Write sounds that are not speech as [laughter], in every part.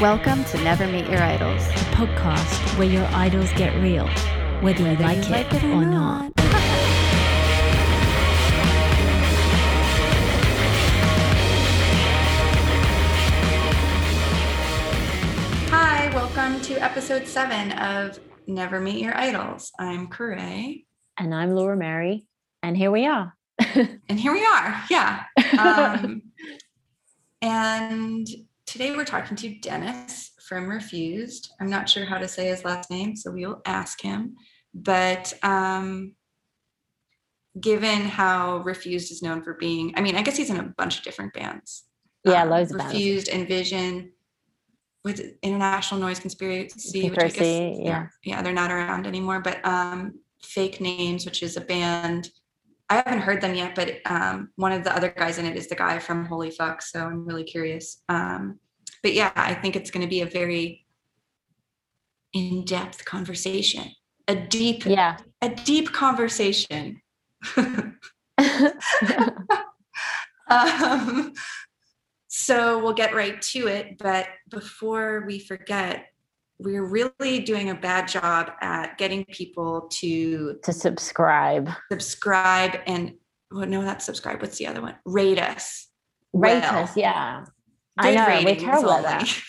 Welcome to Never Meet Your Idols. a podcast where your idols get real, whether you like, you it, or not. Hi, welcome to episode seven of Never Meet Your Idols. I'm Kure, And I'm Laura Mary, and here we are. [laughs] and here we are. Yeah. [laughs] Um, and today we're talking to Dennis from Refused. I'm not sure how to say his last name, so we'll ask him. But um, given how Refused is known for being, I mean, I guess he's in a bunch of different bands. Yeah, um, loads of bands. Refused, Envision, with International Noise Conspiracy, which I guess, Conspiracy, yeah. they're- yeah, they're not around anymore. But um, Fake Names, which is a band, I haven't heard them yet, but um, one of the other guys in it is the guy from Holy Fuck, so I'm really curious. Um, but yeah, I think it's going to be a very in-depth conversation, a deep, Yeah. a deep conversation. [laughs] um, so we'll get right to it. But before we forget, we're really doing a bad job at getting people to to subscribe. subscribe and well, no, not subscribe. What's the other one? Rate us. Rate well. us, yeah. I Good know, we're terrible at that.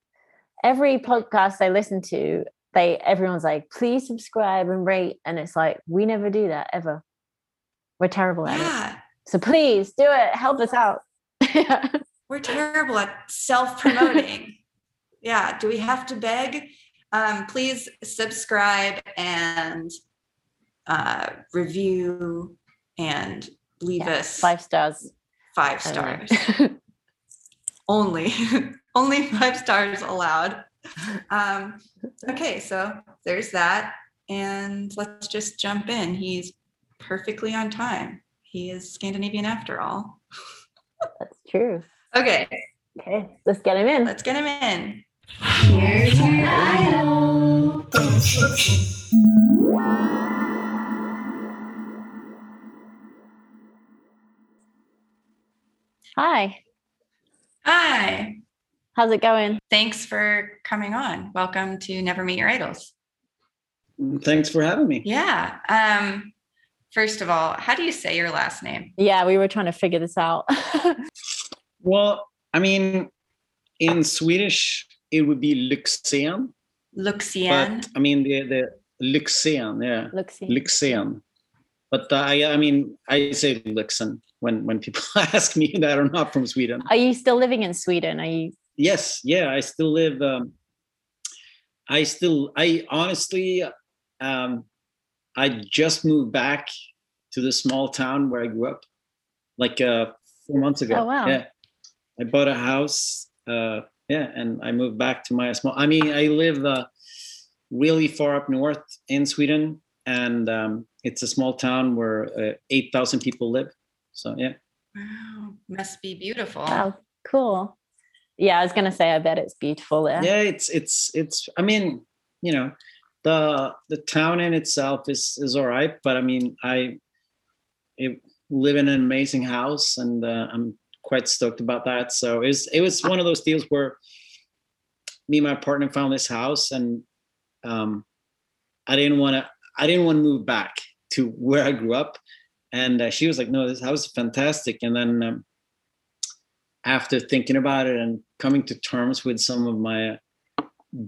[laughs] Every podcast I listen to, they everyone's like, please subscribe and rate. And it's like, we never do that ever. We're terrible at it. So please do it. Help us out. [laughs] we're terrible at self-promoting. Yeah. Do we have to beg? Um, please subscribe and uh, review and leave Yeah, us Five stars. five I don't know. stars. [laughs] only [laughs] only five stars allowed um okay so there's that and let's just jump in he's perfectly on time he is scandinavian after all [laughs] That's true. okay Okay, let's get him in. let's get him in Hi. hi How's it going? thanks for coming on welcome to never meet your idols Thanks for having me. yeah um first of all how do you say your last name Yeah, we were trying to figure this out. [laughs] Well, I mean, in Swedish, it would be Lyxzén, luxian but I mean the the Luxian, yeah, see. Lyxzén. But uh, I, I mean, I say Lyxen when when people [laughs] ask me that are not from Sweden. Are you still living in Sweden? Are you? Yes, yeah, I still live. Um, I still, I honestly, um, I just moved back to the small town where I grew up, like uh, four months ago. Oh, wow. Yeah, I bought a house. Uh, yeah, and I moved back to my small. I mean, I live uh, really far up north in Sweden, and um, it's a small town where uh, eight thousand people live. So yeah. wow must be beautiful Wow, cool. Yeah, I was gonna say. I bet it's beautiful there. yeah it's it's it's i mean you know the the town in itself is is all right but i mean i it, live in an amazing house and uh, i'm quite stoked about that. So it was it was one of those deals where me and my partner found this house and um i didn't want to i didn't want to move back to where i grew up. And uh, she was like no this house is fantastic. And then um, after thinking about it and coming to terms with some of my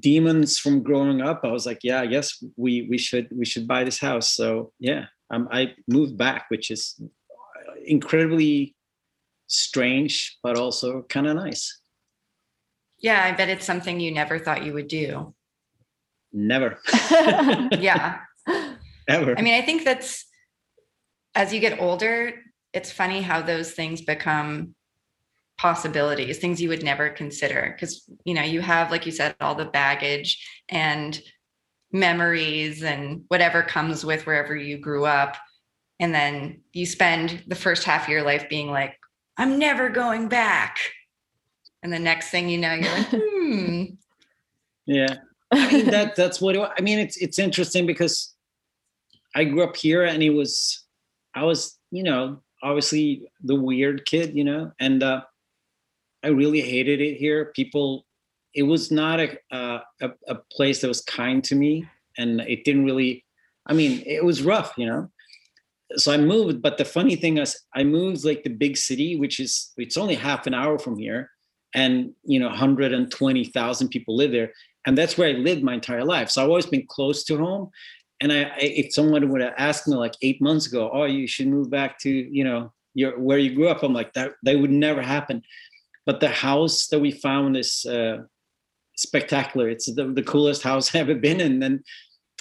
demons from growing up i was like yeah i guess we we should we should buy this house. So yeah um, i moved back which is incredibly strange but also kind of nice Yeah, I bet it's something you never thought you would do. never [laughs] [laughs] Yeah. ever I mean, I think that's as you get older, it's funny how those things become possibilities, things you would never consider. Because, you know, you have, like you said, all the baggage and memories and whatever comes with wherever you grew up. And then you spend the first half of your life being like, I'm never going back. And the next thing you know, you're like, [laughs] hmm. yeah I mean that [laughs] that's what it, I mean it's it's interesting because I grew up here and it was I was you know obviously the weird kid you know and uh I really hated it here people it was not a, uh, a a place that was kind to me, and it didn't really. I mean, it was rough, you know. So I moved, but the funny thing is, I moved like the big city, which is it's only half an hour from here, and you know, 120,000 people live there, and that's where I lived my entire life. So I've always been close to home. And I, if someone would have asked me like eight months ago, oh, you should move back to you know your where you grew up, I'm like that that would never happen. But the house that we found is uh, spectacular. It's the, the coolest house [laughs] I've ever been in, and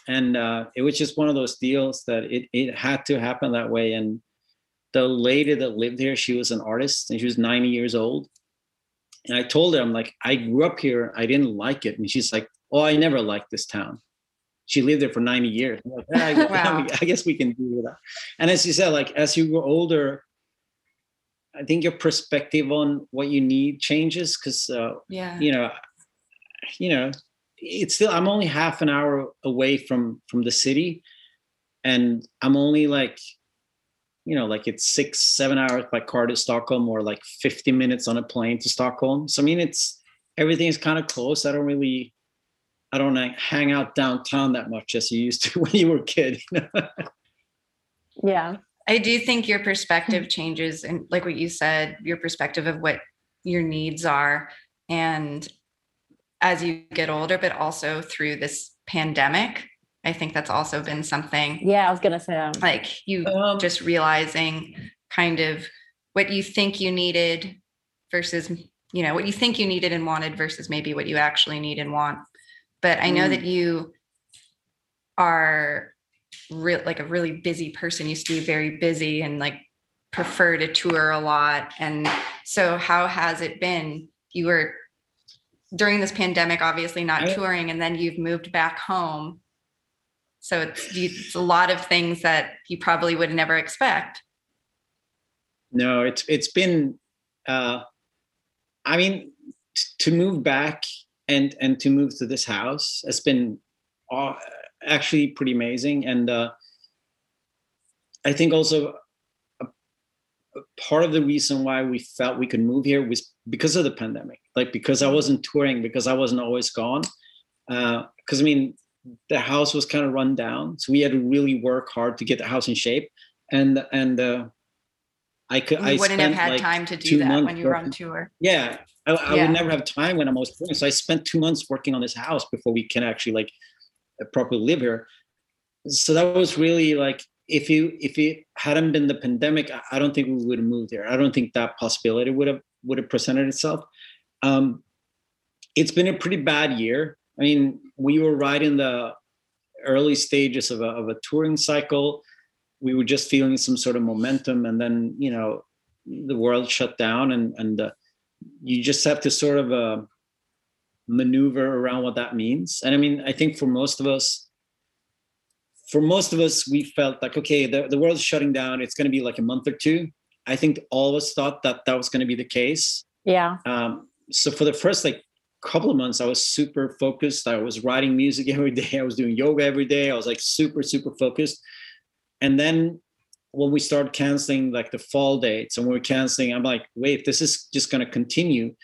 and uh, it was just one of those deals that it it had to happen that way. And the lady that lived here, she was an artist, and she was 90 years old. And I told her, I'm like, I grew up here. I didn't like it. And she's like, Oh, I never liked this town. She lived there for 90 years. Like, [laughs] I, wow. I guess we can do with that. And as you said, like as you grow older, I think your perspective on what you need changes because uh, yeah, you know, you know, it's still I'm only half an hour away from from the city, and I'm only like, you know, like it's six seven hours by car to Stockholm or like 50 minutes on a plane to Stockholm. So I mean, it's everything is kind of close. I don't really, I don't hang out downtown that much as you used to [laughs] when you were a kid. yeah I do think your perspective [laughs] changes and like what you said, your perspective of what your needs are and as you get older, but also through this pandemic. I think that's also been something. Yeah, I was gonna say um, like you um, just realizing kind of what you think you needed versus you know what you think you needed and wanted versus maybe what you actually need and want. But I know mm. that you are re- like a really busy person used to be very busy and like prefer to tour a lot and so how has it been you were during this pandemic obviously not I, touring and then you've moved back home. So it's, it's a lot of things that you probably would never expect. No it's it's been uh i mean t- to move back and and to move to this house has been actually pretty amazing. And uh, I think also a, a part of the reason why we felt we could move here was because of the pandemic, like because I wasn't touring, because I wasn't always gone. Because uh, I mean, the house was kind of run down, so we had to really work hard to get the house in shape. And and uh, I could. You I wouldn't have had like time to do that when you were on tour. Yeah, I, I yeah. would never have time when I'm always touring. So I spent two months working on this house before we can actually like properly live here. So that was really like if you if it hadn't been the pandemic, I don't think we would have moved here. I don't think that possibility would have would have presented itself. Um, it's been a pretty bad year. I mean, we were right in the early stages of a, of a touring cycle. We were just feeling some sort of momentum, and then you know the world shut down, and and uh, you just have to sort of uh, maneuver around what that means. And I mean, I think for most of us, for most of us, we felt like, okay, the, the world's shutting down. It's going to be like a month or two. I think all of us thought that that was going to be the case. Yeah. Um, so for the first like couple of months, I was super focused. I was writing music [laughs] every day. I was doing yoga every day. I was like super, super focused. And then when we started canceling like the fall dates and we are canceling, I'm like, wait, this is just going to continue.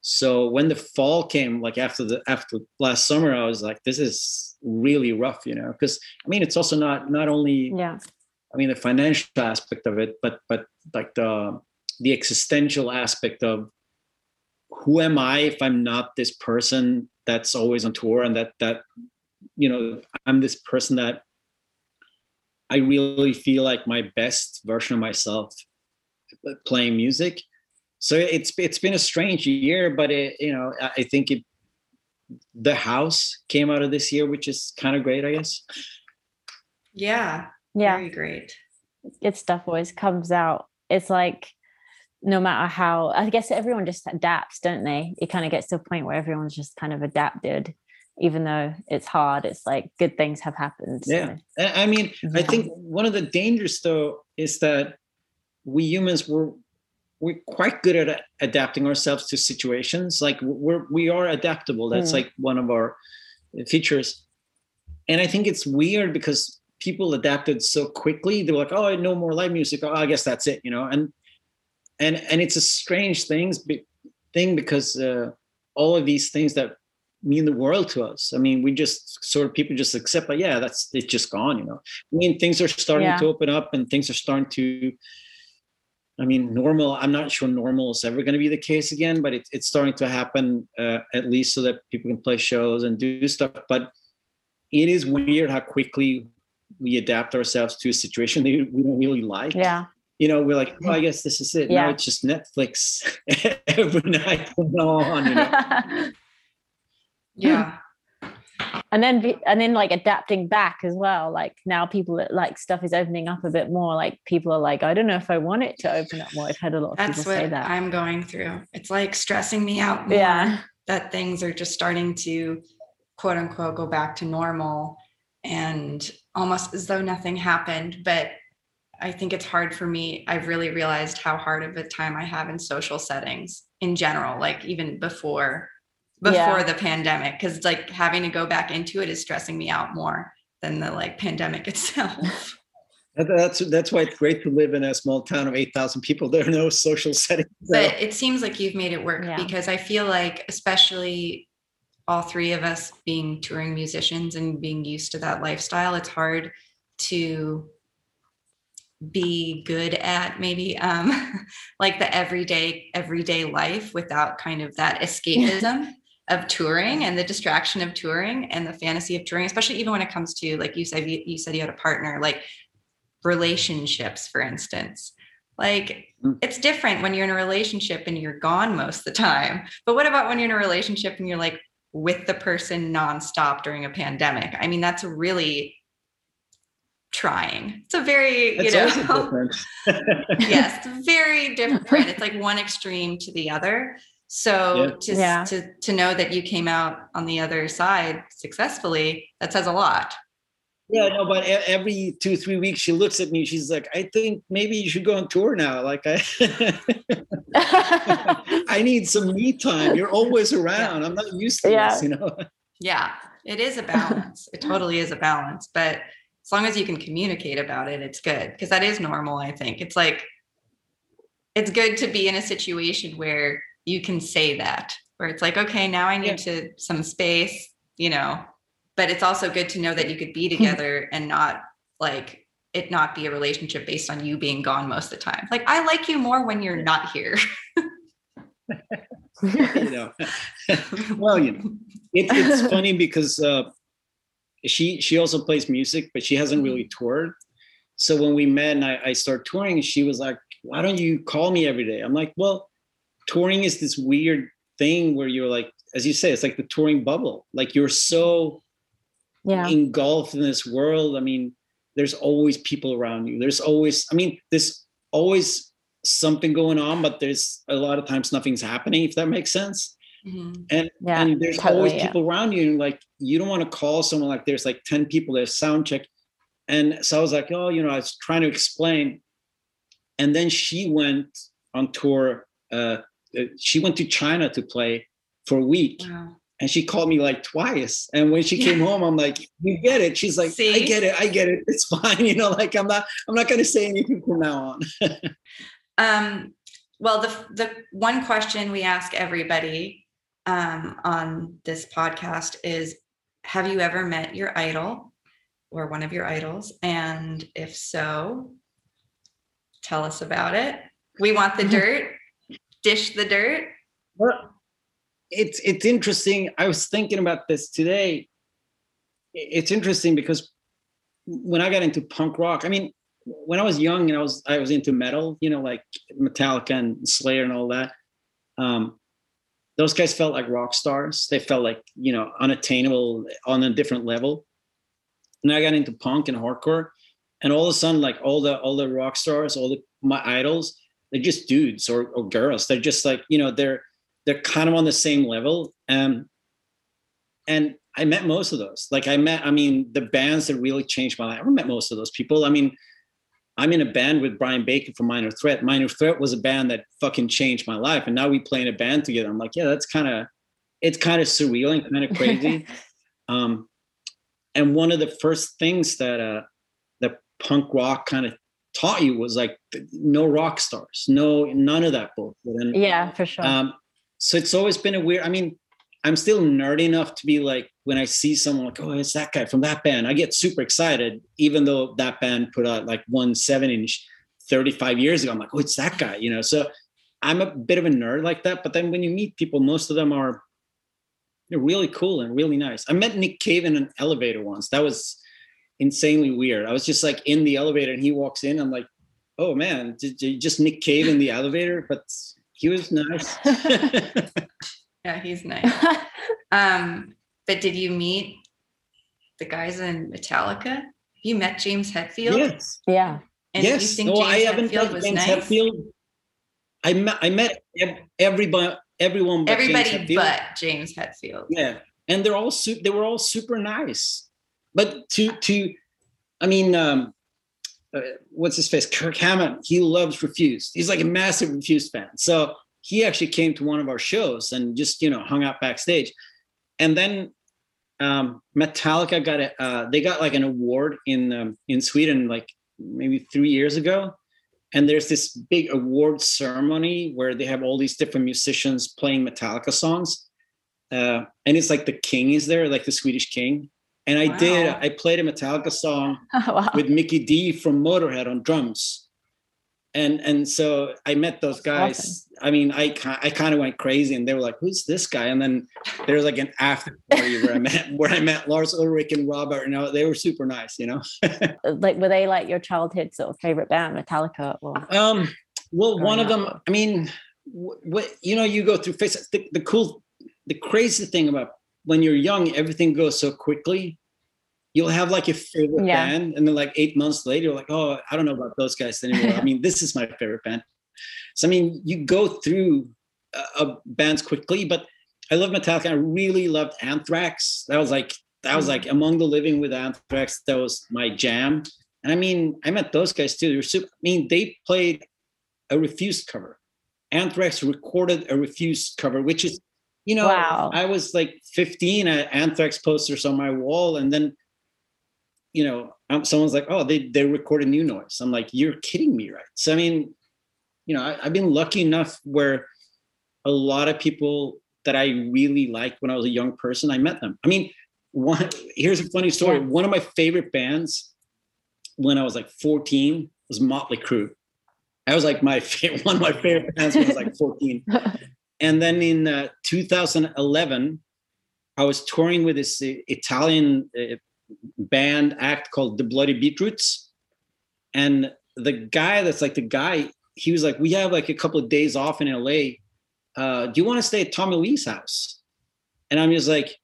So when the fall came, like after the after last summer, I was like, this is really rough, you know, because I mean, it's also not not only yeah, I mean the financial aspect of it, but but like the the existential aspect of who am I if I'm not this person that's always on tour and that that you know I'm this person that I really feel like my best version of myself playing music so it's it's been a strange year, but it, you know I think it the house came out of this year, which is kind of great, I guess. Yeah, yeah, very great. Good stuff always comes out. It's like no matter how I guess everyone just adapts, don't they? It kind of gets to a point where everyone's just kind of adapted even though it's hard it's like good things have happened yeah so. i mean i think one of the dangers though is that we humans were we're quite good at adapting ourselves to situations like we're we are adaptable that's mm. like one of our features and i think it's weird because people adapted so quickly they're like oh i know more live music oh, i guess that's it you know and and and it's a strange things thing because uh, all of these things that mean the world to us. I mean, we just sort of people just accept, like, yeah, that's it's just gone. You know, I mean, things are starting Yeah. to open up, and things are starting to. I mean, normal. I'm not sure normal is ever going to be the case again, but it, it's starting to happen uh, at least so that people can play shows and do stuff. But it is weird how quickly we adapt ourselves to a situation that we don't really like. Yeah. You know, we're like, oh, I guess this is it. Now it's just Netflix [laughs] every night from now on. You know? [laughs] Yeah. and then and then like adapting back as well like now people like stuff is opening up a bit more like people are like i don't know if i want it to open up more i've had a lot of That's people say what that I'm going through. It's like stressing me out more yeah that things are just starting to quote unquote go back to normal and almost as though nothing happened. But I think it's hard for me. I've really realized how hard of a time I have in social settings in general, like even before before Yeah. the pandemic. Cause it's like having to go back into it is stressing me out more than the like pandemic [laughs] itself. That's that's why it's great to live in a small town of eight thousand people. [laughs] There are no social settings. but it seems like you've made it work Yeah. because I feel like, especially all three of us being touring musicians and being used to that lifestyle, it's hard to be good at maybe um [laughs] like the everyday everyday life without kind of that [laughs] escapism of touring and the distraction of touring and the fantasy of touring especially even when it comes to like you said you, you said you had a partner like relationships for instance like Mm. it's different when you're in a relationship and you're gone most of the time but what about when you're in a relationship and you're like with the person nonstop during a pandemic i mean that's really trying it's a very you That's know [laughs] yes [laughs] very different it's like one [laughs] extreme to the other so Yeah. to, Yeah. to to know that you came out on the other side successfully that says a lot Yeah, no, but every two, three weeks she looks at me. She's like, I think maybe you should go on tour now. Like I I need some me time. You're always around. I'm not used to Yeah. this, you know. yeah it is a balance it totally is a balance but as long as you can communicate about it it's good because that is normal i think. It's like it's good to be in a situation where you can say that where it's like okay now i need to some space you know? But it's also good to know that you could be together and not like it not be a relationship based on you being gone most of the time. Like i like you more when you're not here. [laughs] You know. [laughs] well, you know, it, it's [laughs] funny because uh, she she also plays music, but she hasn't really mm-hmm. toured. So when we met and I, I started touring, she was like, "Why don't you call me every day?" I'm like, "Well, touring is this weird thing where you're like, as you say, it's like the touring bubble. Like you're so yeah engulfed in this world. I mean, there's always people around you. There's always, I mean, there's always something going on, but there's a lot of times nothing's happening, if that makes sense. Mhm. And yeah and there's totally, always yeah. people around you, like you don't want to call someone like there's like 10 people, there's sound check. And so I was like, oh, you know, I was trying to explain. And then she went on tour. Uh, uh, she went to China to play for a week wow. and she called me like twice. And when she came [laughs] home, I'm like, "You get it?" She's like, "I get it. I get it. It's [laughs] fine." You know, like I'm not. I'm not going to say anything from now on. [laughs] Um, well, the the one question we ask everybody um, on this podcast is: Have you ever met your idol or one of your idols? And if so, tell us about it. We want the dirt. Dish the dirt. Well, it's it's interesting. I was thinking about this today. It's interesting because when I got into punk rock, I mean, when I was young and I was I was into metal, you know, like Metallica and Slayer and all that. Um, those guys felt like rock stars. They felt like you know unattainable on a different level. And I got into punk and hardcore, and all of a sudden, like all the all the rock stars, all the my idols, they're just dudes or, or girls. They're just like you know they're they're kind of on the same level. Um, and I met most of those. Like I met, I mean, the bands that really changed my life. I met most of those people. I mean, I'm in a band with Brian Baker from Minor Threat. Minor Threat was a band that fucking changed my life. And now we play in a band together. I'm like, yeah, that's kind of, it's kind of surreal and kind of crazy. [laughs] um, and one of the first things that uh, the punk rock kind of taught you was like no rock stars, no none of that bullshit. And yeah for sure um, so it's always been a weird. I mean, I'm still nerdy enough to be like when I see someone like, oh, it's that guy from that band. I get super excited, even though that band put out like one seven inch 35 years ago. I'm like, oh, it's that guy, you know. So I'm a bit of a nerd like that. But then when you meet people, most of them are they're really cool and really nice. I met Nick Cave in an elevator once. That was insanely weird. I was just like in the elevator and he walks in. I'm like, oh man, did you just Nick Cave in the elevator? But he was nice. [laughs] [laughs] yeah, he's [laughs] nice. um, but did you meet the guys in Metallica? You met James Hetfield? Yes. Yeah. And yes. you think no, James I haven't Hetfield met was James nice? Hetfield. I met I met everybody everyone but Everybody Hetfield. but James Hetfield. yeah and they're all su- they were all super nice but to to i mean um uh, what's his face kirk hammett he loves refused he's like a massive refused fan so he actually came to one of our shows and just you know hung out backstage and then um metallica got a uh, they got like an award in um, in sweden like maybe three years ago and there's this big award ceremony where they have all these different musicians playing metallica songs uh, and it's like the king is there, like the Swedish king. And I did, I played a Metallica song [laughs] wow. with Mikkey Dee from Motorhead on drums. And and so I met those guys. awesome. I mean, I I kind of went crazy, and they were like, "Who's this guy?" And then there was like an after party where I met where I met Lars Ulrich and Robert. You know, they were super nice. You know. [laughs] like were they like your childhood sort of favorite band, Metallica? Or Um, well, one of Growing them, I mean, what you know, you go through phases. The, the cool, the crazy thing about when you're young, everything goes so quickly. You'll have like your favorite Yeah. band, and then like eight months later, you're like, oh, I don't know about those guys anymore. I mean, this is my favorite band. So I mean, you go through uh, bands quickly, but I love Metallica. I really loved Anthrax. That was like that was like Among the Living with Anthrax. That was my jam. And I mean, I met those guys too. They were super. I mean, they played a refused cover. Anthrax recorded a refused cover, which is, you know, Wow. I was like 15. I had Anthrax posters on my wall, and then, you know, um, someone's like, "Oh, they they recorded New Noise." I'm like, "You're kidding me, right?" So I mean, you know, I, I've been lucky enough where a lot of people that I really liked when I was a young person, I met them. I mean, one here's a funny story. Yeah. One of my favorite bands when I was like 14 was Motley Crue. I was like my [laughs] favorite, one of my favorite [laughs] bands when I was like 14. and then in uh, 2011, I was touring with this Italian uh, band act called the Bloody Beetroots. And the guy that's like the guy, he was like, We have like a couple of days off in LA. Uh, do you want to stay at Tommy Lee's house? And I'm just like,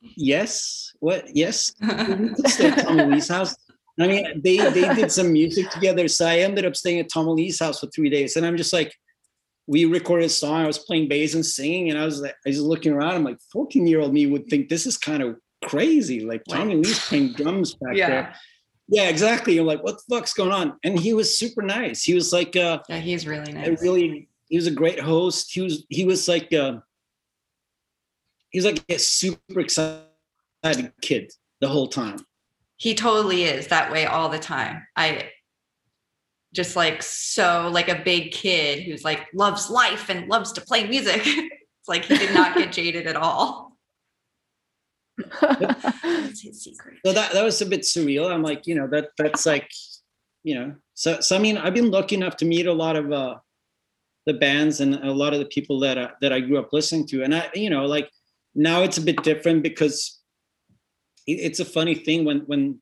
Yes. What? Yes. [laughs] stay at Tommy Lee's house. I mean, they they did some music together, so I ended up staying at Tommy Lee's house for three days, and I'm just like, we recorded a song. I was playing bass and singing, and I was like, I was looking around. I'm like, 14 year old me would think this is kind of crazy. Like Tommy Lee's playing [laughs] drums back yeah. there. Yeah, exactly. You're like, what the fuck's going on? And he was super nice. He was like, uh, Yeah, he's really nice. really, he was a great host. He was, he was like, uh, he was like a super excited kid the whole time. he totally is that way all the time. I just like so like a big kid who's like loves life and loves to play music. [laughs] it's like he did not get [laughs] jaded at all. [laughs] That's his secret. so that that was a bit surreal. I'm like, you know, that that's [laughs] like, you know, so so I mean, I've been lucky enough to meet a lot of uh the bands and a lot of the people that I, that I grew up listening to, and I, you know, like now it's a bit different because it, it's a funny thing when when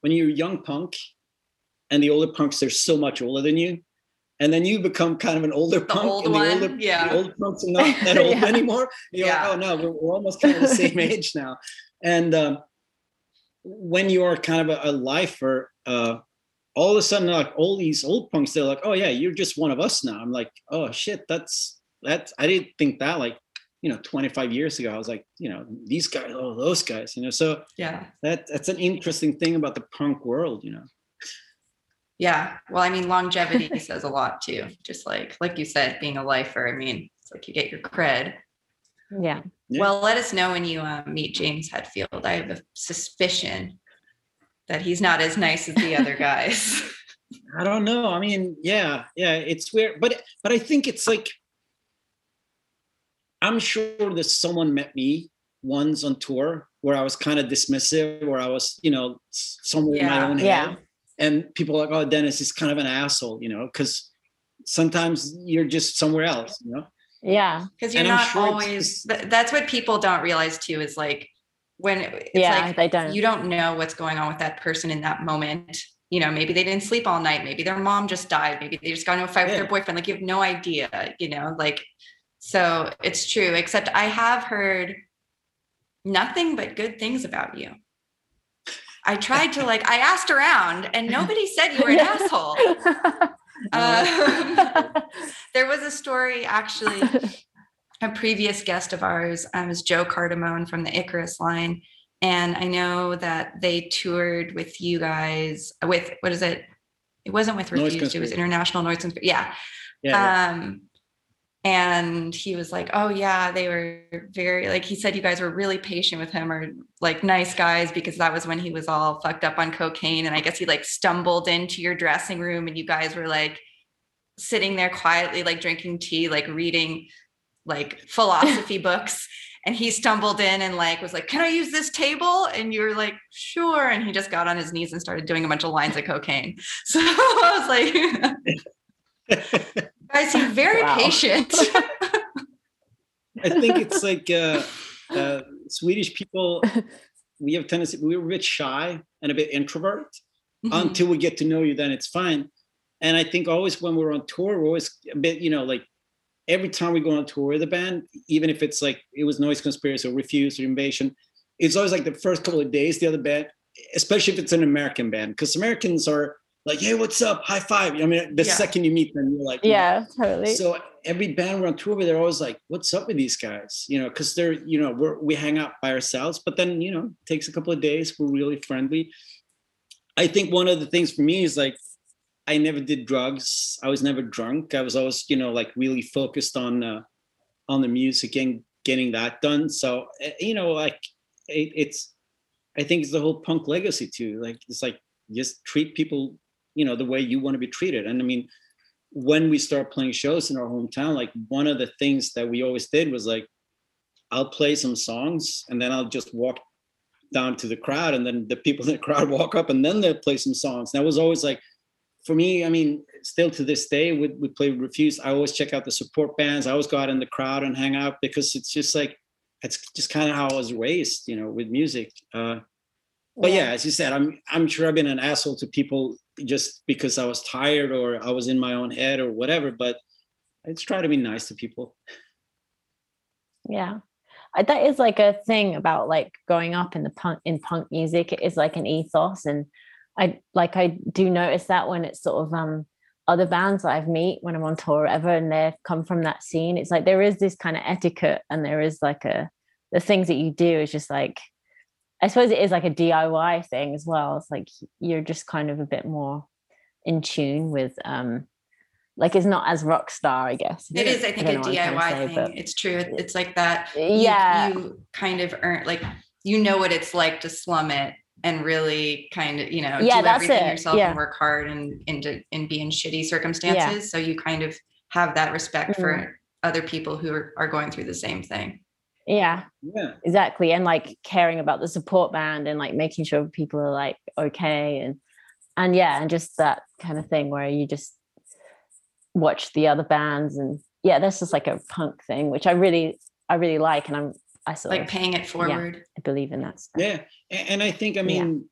when you're young punk and the older punks they're so much older than you, and then you become kind of an older The punk, old one, older yeah. the old punks are not that [laughs] old Yeah. anymore. You're Yeah. like, oh no, we're, we're almost kind of the same [laughs] age now, and. Um, when you are kind of a, a lifer, uh, all of a sudden, like all these old punks, they're like, "Oh yeah, you're just one of us now." I'm like, "Oh shit, that's that's." I didn't think that like, you know, 25 years ago. I was like, you know, these guys, oh those guys, you know. So Yeah. that that's an interesting thing about the punk world, you know. Yeah. Well, I mean, longevity says a lot too. Just like like you said, being a lifer. I mean, it's like you get your cred. yeah. Yeah. Well, let us know when you uh, meet James Hetfield. I have a suspicion that he's not as nice as the other guys. [laughs] I don't know. I mean, yeah, yeah, it's weird, but but I think it's like I'm sure that someone met me once on tour where I was kind of dismissive, where I was, you know, somewhere in my own head. Yeah. And people are like, oh, Dennis is kind of an asshole, you know, because sometimes you're just somewhere else, you know. Yeah. because you're And not sure always that's what people don't realize too is like when it's yeah. like they don't. you don't know what's going on with that person in that moment you know maybe they didn't sleep all night maybe their mom just died maybe they just got into a fight with their boyfriend like you have no idea you know like so it's true except i have heard nothing but good things about you i tried to like i asked around and [laughs] nobody said you were an asshole [laughs] um, [laughs] there was a story actually a previous guest of ours um, is Joe Cardamone from the Icarus line. And I know that they toured with you guys with what is it? It wasn't with Noise Refused, it was International Noise Conspiracy. Yeah. Yeah. Um, and he was like, Oh, yeah, they were very like he said you guys were really patient with him or like nice guys because that was when he was all fucked up on cocaine. And I guess he like stumbled into your dressing room and you guys were like sitting there quietly, like drinking tea, like reading like philosophy [laughs] books. And he stumbled in and like was like, Can I use this table? And you were like, Sure. And he just got on his knees and started doing a bunch of lines of cocaine. [laughs] So I was like, [laughs] guys seem [laughs] very Wow. patient. [laughs] I think it's like uh, uh, Swedish people. We have tendency. We're a bit shy and a bit introvert Mhm. until we get to know you. Then it's fine. And I think always when we're on tour, we're always a bit, you know, like every time we go on tour with the band, even if it's like it was Noise Conspiracy or Refuse or Invasion, it's always like the first couple of days. The other band, especially if it's an American band, because Americans are like, "Hey, what's up? High five. I mean, the Yeah. second you meet them, you're like, yeah, totally. so every band we're on tour with, they're always like, "What's up with these guys?" You know, because they're, you know, we're we hang out by ourselves, but then you know, it takes a couple of days. We're really friendly. I think one of the things for me is like, I never did drugs. I was never drunk. I was always, you know, like really focused on uh, on the music and getting that done. So eh, you know, like it, it's, I think it's the whole punk legacy too. Like it's like just treat people, you know, the way you want to be treated. And I mean, when we start playing shows in our hometown, like one of the things that we always did was like, I'll play some songs and then I'll just walk down to the crowd and then the people in the crowd [laughs] walk up and then they'll play some songs. And that was always like, for me, I mean, still to this day, we, we play Refused. I always check out the support bands. I always go out in the crowd and hang out because it's just like, it's just kind of how I was raised, you know, with music. Uh, but yeah, as you said, I'm I'm sure I've been an asshole to people just because I was tired or I was in my own head or whatever. But just try to be nice to people. yeah that is like a thing about like growing up in the punk in punk music it is like an ethos and i like i do notice that when it's sort of um other bands that i've meet when i'm on tour whatever and they've come from that scene it's like there is this kind of etiquette and there is like a the things that you do is just like i suppose it is like a diy thing as well it's like you're just kind of a bit more in tune with um like it's not as rock star i guess It is, I think, don't a know what I'm trying to DIY say, thing. It's true. It- It's like that. yeah You, kind of earn, like, you know what it's like to slum it and really kind of, you know, Yeah, do that's everything it. yourself Yeah. and work hard and into and be in shitty circumstances. Yeah. So you kind of have that respect Mm. for other people who are, are going through the same thing. Yeah Yeah. exactly and like caring about the support band and like making sure people are like okay and and yeah and just that kind of thing where you just watch the other bands and yeah that's just like a punk thing which i really i really like and i'm i sort Like of paying it forward. I believe in that stuff. Yeah. A- And I think, I Yeah. mean,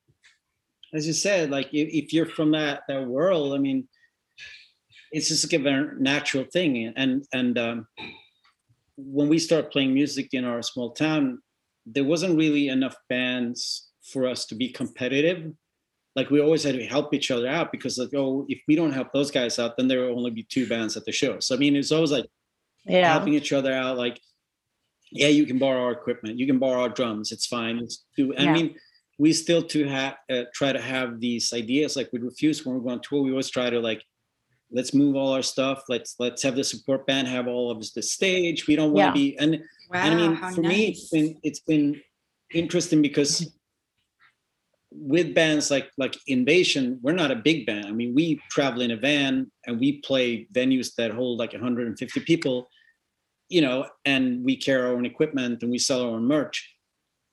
as you said, like if, if you're from that that world, I mean, it's just like a very natural thing. And and um, when we start playing music in our small town, there wasn't really enough bands for us to be competitive. Like we always had to help each other out because like, oh, if we don't help those guys out, then there will only be two bands at the show. So I mean, it's always like Yeah. helping each other out. Like, yeah, you can borrow our equipment, you can borrow our drums. It's fine. Let's do. I mean, we still to have uh, try to have these ideas. Like we refuse when we go on tour. We always try to like, let's move all our stuff. Let's let's have the support band have all of the stage. We don't want Yeah. to be. And, Wow. and I mean, for me, it's nice. been it's been interesting because with bands like like Invasion, we're not a big band. I mean, we travel in a van and we play venues that hold like 150 people. you know, and we carry our own equipment and we sell our own merch.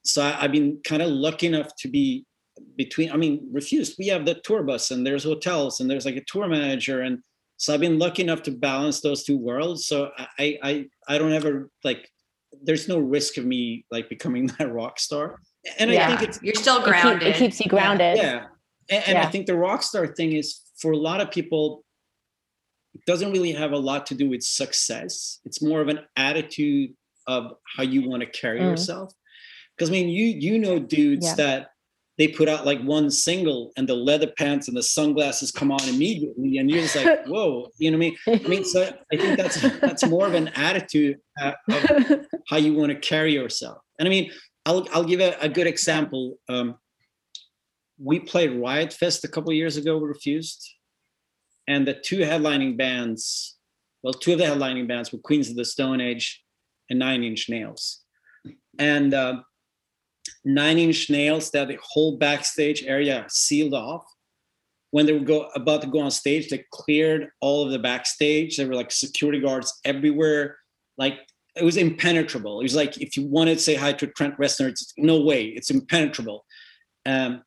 So I, I've been kind of lucky enough to be between. I mean, refused. We have the tour bus and there's hotels and there's like a tour manager and so I've been lucky enough to balance those two worlds. So I I I don't ever like. There's no risk of me like becoming [laughs] that rock star. And yeah. I think it's you're still It, keep- grounded. it keeps you grounded. yeah. And, and I think the rock star thing is for a lot of people, it doesn't really have a lot to do with success. It's more of an attitude of how you want to carry Mm. yourself. Because I mean, you you know dudes Yeah. that they put out like one single and the leather pants and the sunglasses come on immediately, and you're just like, [laughs] whoa, you know what I mean? I mean, so I think that's that's more of an attitude uh, of [laughs] how you want to carry yourself. And I mean, I'll I'll give a, a good example. Um, we played Riot Fest a couple years ago. We refused, and the two headlining bands, well, two of the headlining bands were Queens of the Stone Age and Nine Inch Nails, and uh, Nine Inch Nails that the whole backstage area sealed off. When they were go, about to go on stage, they cleared all of the backstage. There were like security guards everywhere. Like it was impenetrable. It was like if you wanted to say hi to Trent Reznor, it's no way. It's impenetrable. Um,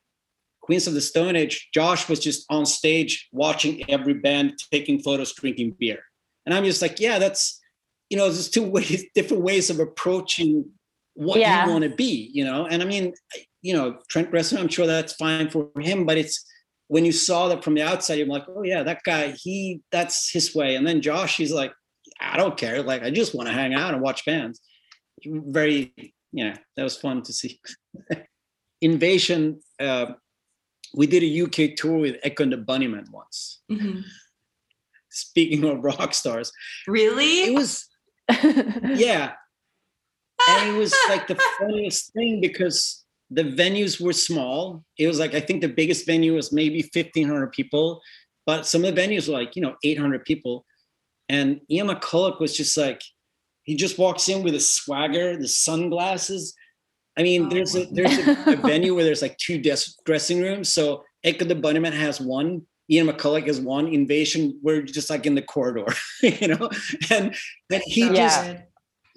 Queens of the Stone Age, Josh was just on stage watching every band, taking photos, drinking beer, and I'm just like, yeah, that's you know, there's two [laughs] ways, different ways of approaching what Yeah. you want to be, you know. And I mean, you know, Trent Reznor, I'm sure that's fine for him, but it's when you saw that from the outside, you're like, oh yeah, that guy, he that's his way. And then Josh, he's like, I don't care. Like, I just want to hang out and watch bands. Very, yeah, that was fun to see. [laughs] Invasion. Uh, we did a UK tour with Echo and the Bunnymen once. Mhm. [laughs] Speaking of rock stars, Really? it was [laughs] yeah, and it was like the funniest thing because the venues were small. It was like I think the biggest venue was maybe fifteen hundred people, but some of the venues were like you know eight hundred people, and Ian McCulloch was just like he just walks in with a swagger, the sunglasses. I mean, Oh there's a there's a, a [laughs] venue where there's like two des- dressing rooms. So Echo the Bunnyman has one. Ian McCulloch has one. Invasion, we're just like in the corridor, [laughs] you know, and and he So just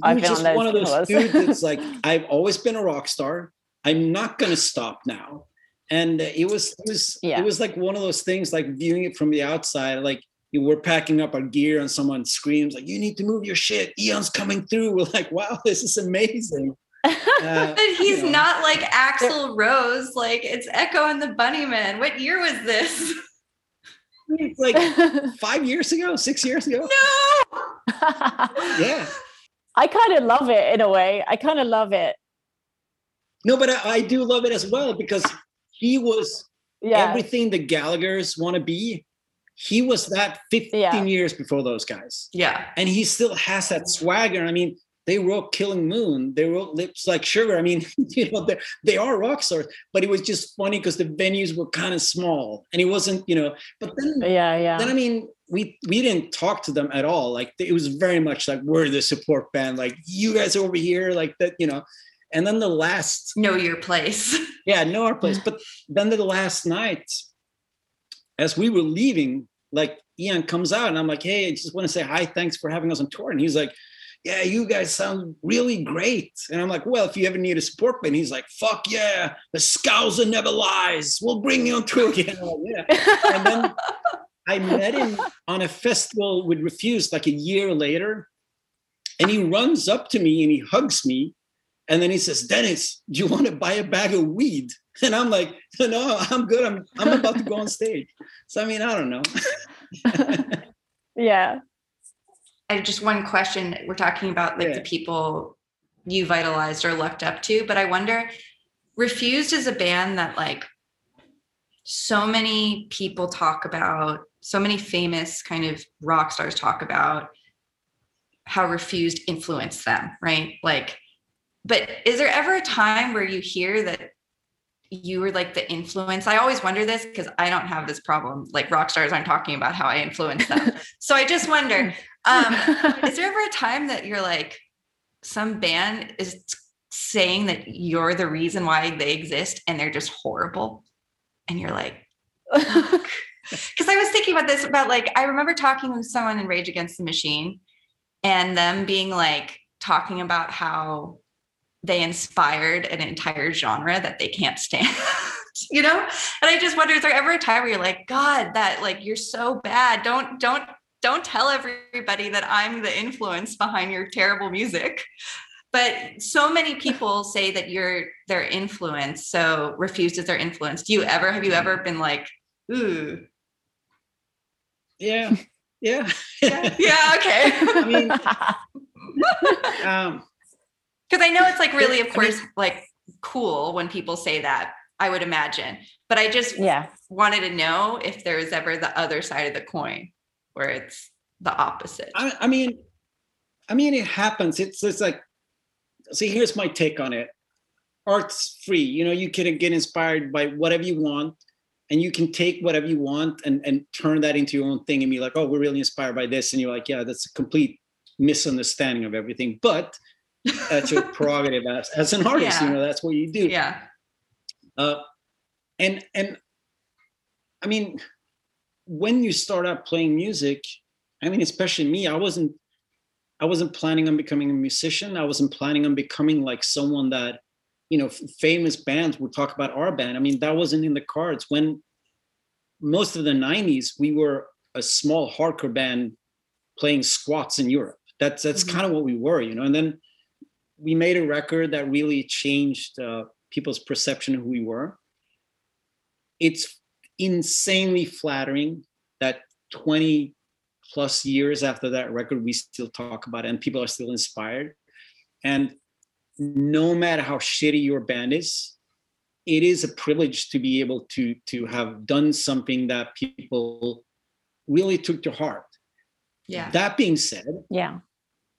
good. I've He's been on just those one of those tours. dudes that's [laughs] like, I've always been a rock star. I'm not gonna stop now. And it was it was Yeah. it was like one of those things, like viewing it from the outside, like you were packing up our gear and someone screams like, "You need to move your shit." Ian's coming through. We're like, "Wow, [laughs] this is amazing." Uh, [laughs] But he's you know. not like Axl Rose. Like it's Echo and the Bunnymen. What year was this? Like five years ago, six years ago. No. Yeah. I kind of love it in a way. I kind of love it. No, but I, I do love it as well because he was Yeah. everything the Gallagher's want to be. He was that 15 Yeah. years before those guys. Yeah. and he still has that swagger. I mean, they wrote Killing Moon, they wrote Lips Like Sugar. I mean, [laughs] you know, they they are rock stars, but it was just funny because the venues were kind of small and it wasn't, you know, but then yeah, yeah. then I mean, we we didn't talk to them at all. Like it was very much like we're the support band, like you guys over here, like that, you know. And then the last Know your place. [laughs] yeah, know our place. But then the last night, as we were leaving, like Ian comes out and I'm like, hey, I just want to say hi, thanks for having us on tour. And he's like, yeah, you guys sound really great. And I'm like, well, if you ever need a support band, he's like, fuck yeah, the Scouser never lies. We'll bring you on tour again. Like, yeah. And then [laughs] I met him on a festival with Refused like a year later. And he runs up to me and he hugs me. And then he says, Dennis, do you want to buy a bag of weed? And I'm like, no, I'm good. I'm, I'm about to go on stage. So, I mean, I don't know. [laughs] [laughs] yeah. I just one question. We're talking about like Yeah. the people you vitalized or looked up to, but I wonder, Refused is a band that like so many people talk about, so many famous kind of rock stars talk about how Refused influenced them, right? Like, but is there ever a time where you hear that you were like the influence? I always wonder this because I don't have this problem. Like rock stars aren't talking about how I influence them. [laughs] so I just wonder, um, [laughs] is there ever a time that you're like some band is saying that you're the reason why they exist and they're just horrible and you're like because [laughs] i was thinking about this about like i remember talking with someone in rage against the machine and them being like talking about how they inspired an entire genre that they can't stand. [laughs] you know? And I just wonder, is there ever a time where you're like, God, that like you're so bad. Don't don't don't tell everybody that I'm the influence behind your terrible music. But so many [laughs] people say that you're their influence. So refused is their influence. Do you ever have you ever been like, ooh? Yeah. Yeah. Yeah, [laughs] [laughs] yeah okay. I mean, um, because I know it's like really, of course, like cool when people say that. I would imagine, but I just yeah wanted to know if there was ever the other side of the coin where it's the opposite. I, I mean, I mean, it happens. It's it's like, see, here's my take on it. Art's free. You know, you can get inspired by whatever you want, and you can take whatever you want and and turn that into your own thing and be like, oh, we're really inspired by this, and you're like, yeah, that's a complete misunderstanding of everything. But that's your [laughs] prerogative as, as an artist. Yeah. You know, that's what you do. yeah. Uh, and and I mean, when you start out playing music, I mean, especially me, I wasn't I wasn't planning on becoming a musician. I wasn't planning on becoming like someone that, you know, famous bands would talk about our band. I mean, that wasn't in the cards. When most of the 90s, we were a small hardcore band playing squats in Europe. That's that's Mhm. kind of what we were, you know. And then we made a record that really changed uh, people's perception of who we were. It's insanely flattering that 20 plus years after that record, we still talk about it and people are still inspired. And no matter how shitty your band is, it is a privilege to be able to to have done something that people really took to heart. Yeah. That being said, yeah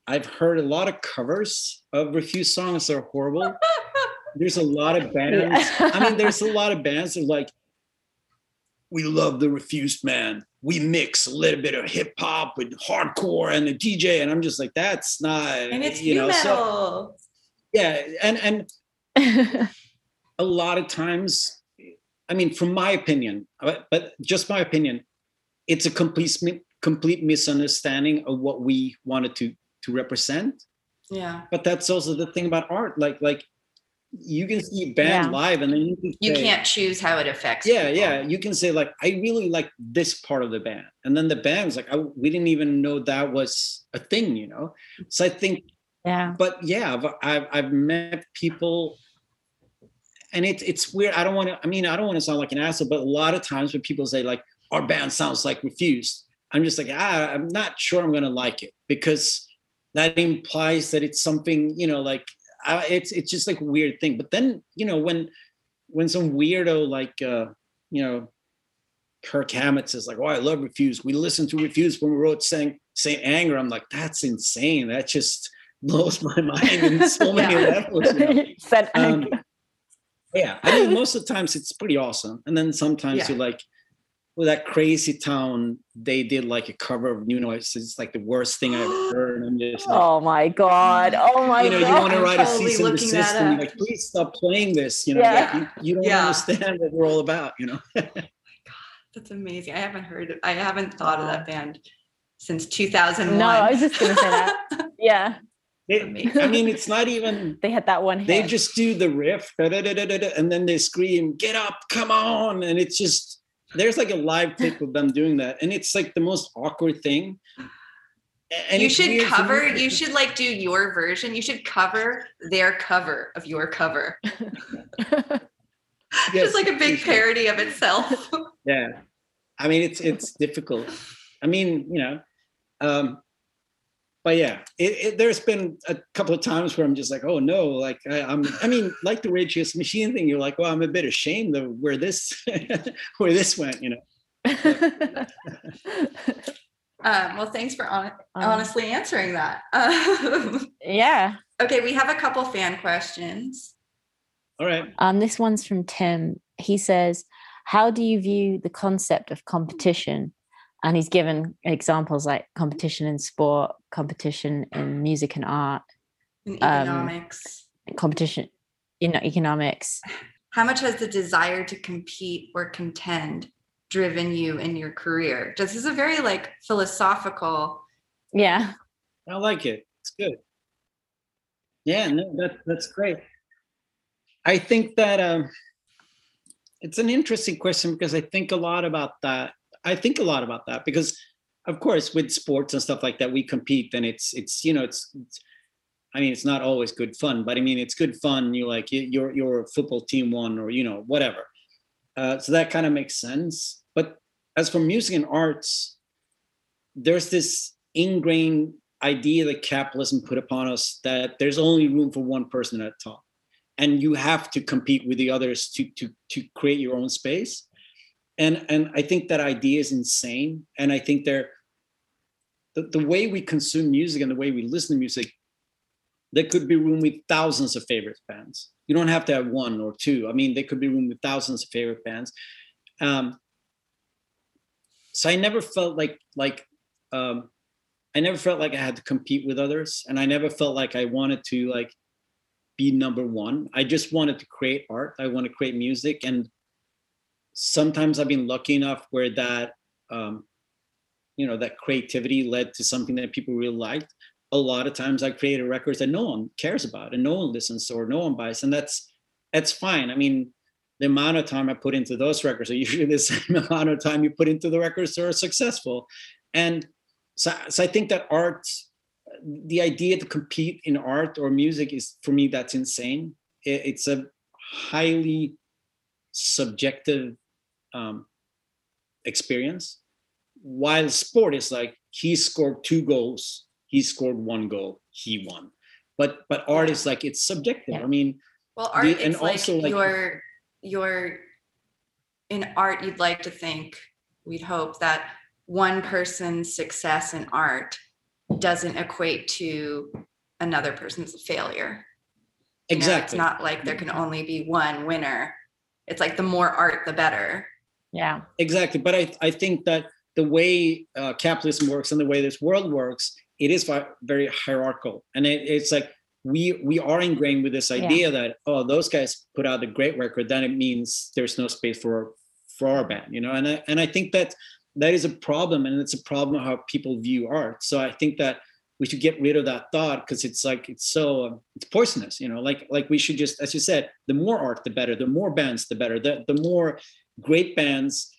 I've heard a lot of covers of Refused songs that are horrible. [laughs] There's a lot of bands. I mean, there's a lot of bands that are like, we love the Refused man. We mix a little bit of hip hop with hardcore and a DJ, and I'm just like, that's not. and it's you know, so- metal. yeah, and and [laughs] a lot of times, I mean, from my opinion, but, but just my opinion, it's a complete complete misunderstanding of what we wanted to to represent. yeah. But that's also the thing about art. Like like you can see band Yeah. live, and then you can You say, can't choose how it affects. Yeah, people. yeah. You can say like, I really like this part of the band, and then the band's like, I, we didn't even know that was a thing, you know. So I think yeah but yeah, I've, I've I've met people, and it's it's weird. I don't want to. I mean, I don't want to sound like an asshole, but a lot of times when people say like our band sounds like Refused, I'm just like ah, I'm not sure I'm gonna like it because that implies that it's something you know like I, it's it's just like a weird thing. But then you know when when some weirdo like uh you know Kirk Hammett says like, "Oh, I love Refused. We listened to Refused when we wrote Saint Saint Anger." I'm like, "That's insane. That just [laughs] blows my mind in so [laughs] many Yeah. levels." you know? [laughs] Um, yeah, I mean, most of the times it's pretty awesome, and then sometimes Yeah. you're like, "Well, that Crazy Town, they did like a cover of New Noise. It's like the worst thing I've ever heard." And I'm just like, oh my god oh my God. you know, you want to I'm write a totally cease and looking desist, and you're like, "Please stop playing this." You know, Yeah. like, you, you don't Yeah. understand what we're all about. You know. [laughs] Oh That's amazing. I haven't heard it. I haven't thought of that band since 2001. no i was just gonna say that [laughs] yeah They- I mean, it's not even. they had that one They just do the riff, da-da-da-da-da, and then they scream, "Get up, come on!" And it's just there's like a live tape of them doing that, and it's like the most awkward thing. And you should cover, you should like do your version. You should cover their cover of your cover. [laughs] Yes, Just like a big parody of itself. Yeah, I mean, it's it's difficult. I mean, you know, um, but yeah, it, it, there's been a couple of times where I'm just like, oh no, like I, I'm. I mean, like the Rage Machine thing, you're like, well, I'm a bit ashamed of where this [laughs] where this went. You know. [laughs] Um, well, thanks for hon- Um, honestly answering that. Um, [laughs] yeah okay, we have a couple fan questions. All right. Um, this one's from Tim. He says, How do you view the concept of competition? And he's given examples like competition in sport, competition in music and art, In Um, economics, competition in economics. how much has the desire to compete or contend driven you in your career? This is a very like philosophical Yeah. I like it. It's good. Yeah, no, that that's great. I think that um, it's an interesting question because I think a lot about that. I think a lot about that because, of course, with sports and stuff like that, we compete, and it's it's you know it's, it's I mean, it's not always good fun, but I mean, it's good fun. You like your your football team won, or you know, whatever. Uh, so that kind of makes sense. But as for music and arts, there's this ingrained idea that capitalism put upon us that there's only room for one person at a time and you have to compete with the others to to to create your own space and and i think that idea is insane. And i think there the, the way we consume music and the way we listen to music there could be room with thousands of favorite bands. You don't have to have one or two. I mean there could be room with thousands of favorite bands. Um, so i never felt like like um, i never felt like i had to compete with others. And i never felt like i wanted to like be number one. I just wanted to create art. I want to create music. And sometimes i've been lucky enough where that um, you know that creativity led to something that people really liked. A lot of times i created records that no one cares about and no one listens to or no one buys and that's that's fine. I mean the amount of time i put into those records are [laughs] usually the same amount of time you put into the records that are successful. And so, so i think that art the idea to compete in art or music is for me that's insane. It, it's a highly subjective um, experience while sport is like he scored two goals he scored one goal he won but but art is like it's subjective Yeah. i mean Well, art The- and like also, like- your your in art you'd like to think we'd hope that one person's success in art doesn't equate to another person's failure. You know, exactly it's not like there can only be one winner. It's like the more art, the better. Yeah. exactly but i i think that the way uh, capitalism works and the way this world works it is very hierarchical. And it, it's like we we are ingrained with this idea that oh those guys put out a great record then it means there's no space for for our band you know? And I, and i think that that is a problem and it's a problem of how people view art. So i think that we should get rid of that thought because it's like it's so um, it's poisonous you know? Like like we should just as you said the more art the better. The more bands the better. The, the more great bands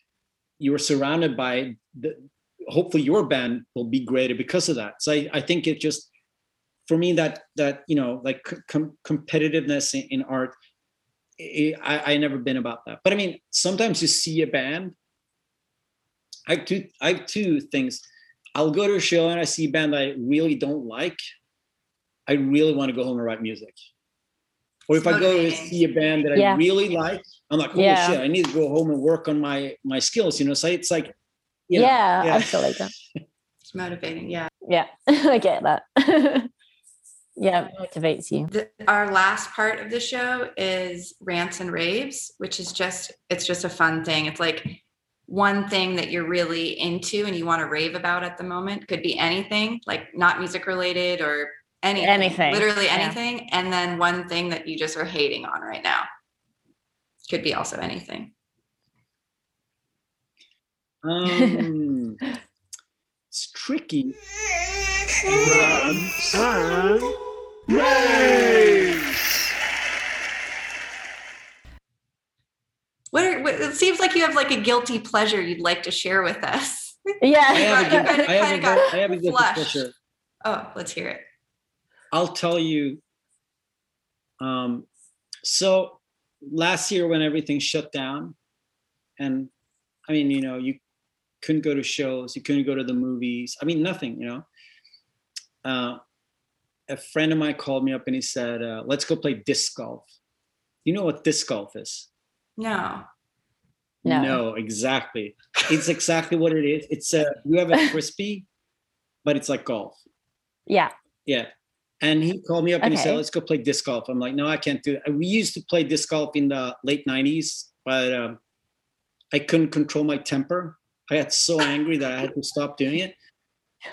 you're surrounded by the, hopefully your band will be greater because of that. So i, I think it just for me that that you know like com- competitiveness in, in art i I, I never been about that. But i mean sometimes you see a band i have two i have two things. I'll go to a show and i see a band i really don't like. I really want to go home and write music. Or if I go to see a band that I really like, I'm like, holy Yeah. shit, I need to go home and work on my my skills. You know, so it's like, you know, yeah, yeah. I feel like that. [laughs] It's motivating. Yeah. Yeah, [laughs] I get that. [laughs] yeah, motivates you. The, our last part of the show is rants and raves, which is just it's just a fun thing. It's like one thing that you're really into and you want to rave about at the moment. Could be anything, like not music related or anything. Anything, Literally yeah. anything. And then one thing that you just are hating on right now. Could be also anything. Um, [laughs] it's tricky. What, are, what it seems like you have like a guilty pleasure you'd like to share with us. I Yeah. have a kinda- I have a kinda good, have a good pleasure. Oh, let's hear it. I'll tell you. Um, so last year when everything shut down, and I mean, you know, you couldn't go to shows, you couldn't go to the movies. I mean, nothing. You know. Uh, a friend of mine called me up and he said, uh, "Let's go play disc golf." You know what disc golf is? No. No. exactly. It's exactly what it is. It's a you have a [laughs] frisbee, but it's like golf. Yeah. Yeah. And he called me up and he said, let's go play disc golf. I'm like, no, I can't do it. We used to play disc golf in the late 90s, but um, I couldn't control my temper. I got so angry that I had to stop doing it.